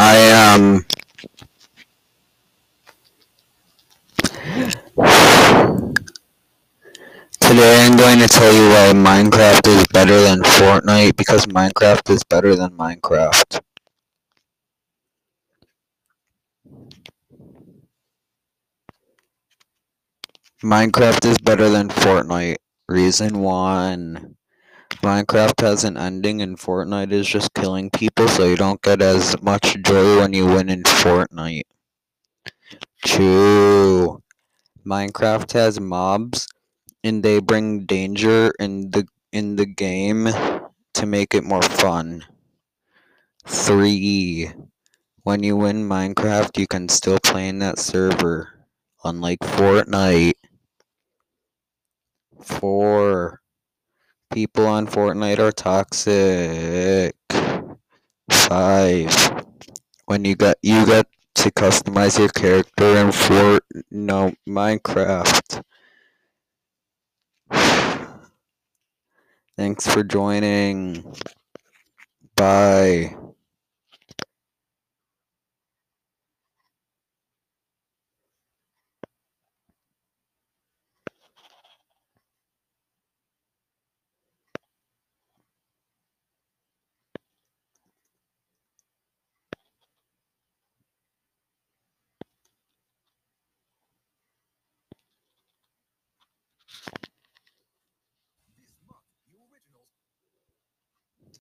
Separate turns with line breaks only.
I um Today I'm going to tell you why Minecraft is better than Fortnite because Minecraft is better than Minecraft. Minecraft is better than Fortnite. Reason one. Minecraft has an ending and Fortnite is just killing people so you don't get as much joy when you win in Fortnite. Two. Minecraft has mobs and they bring danger in the in the game to make it more fun. 3. When you win Minecraft, you can still play in that server, unlike Fortnite. 4. People on Fortnite are toxic. 5. When you got you got to customize your character in Fort no Minecraft. Thanks for joining. Bye.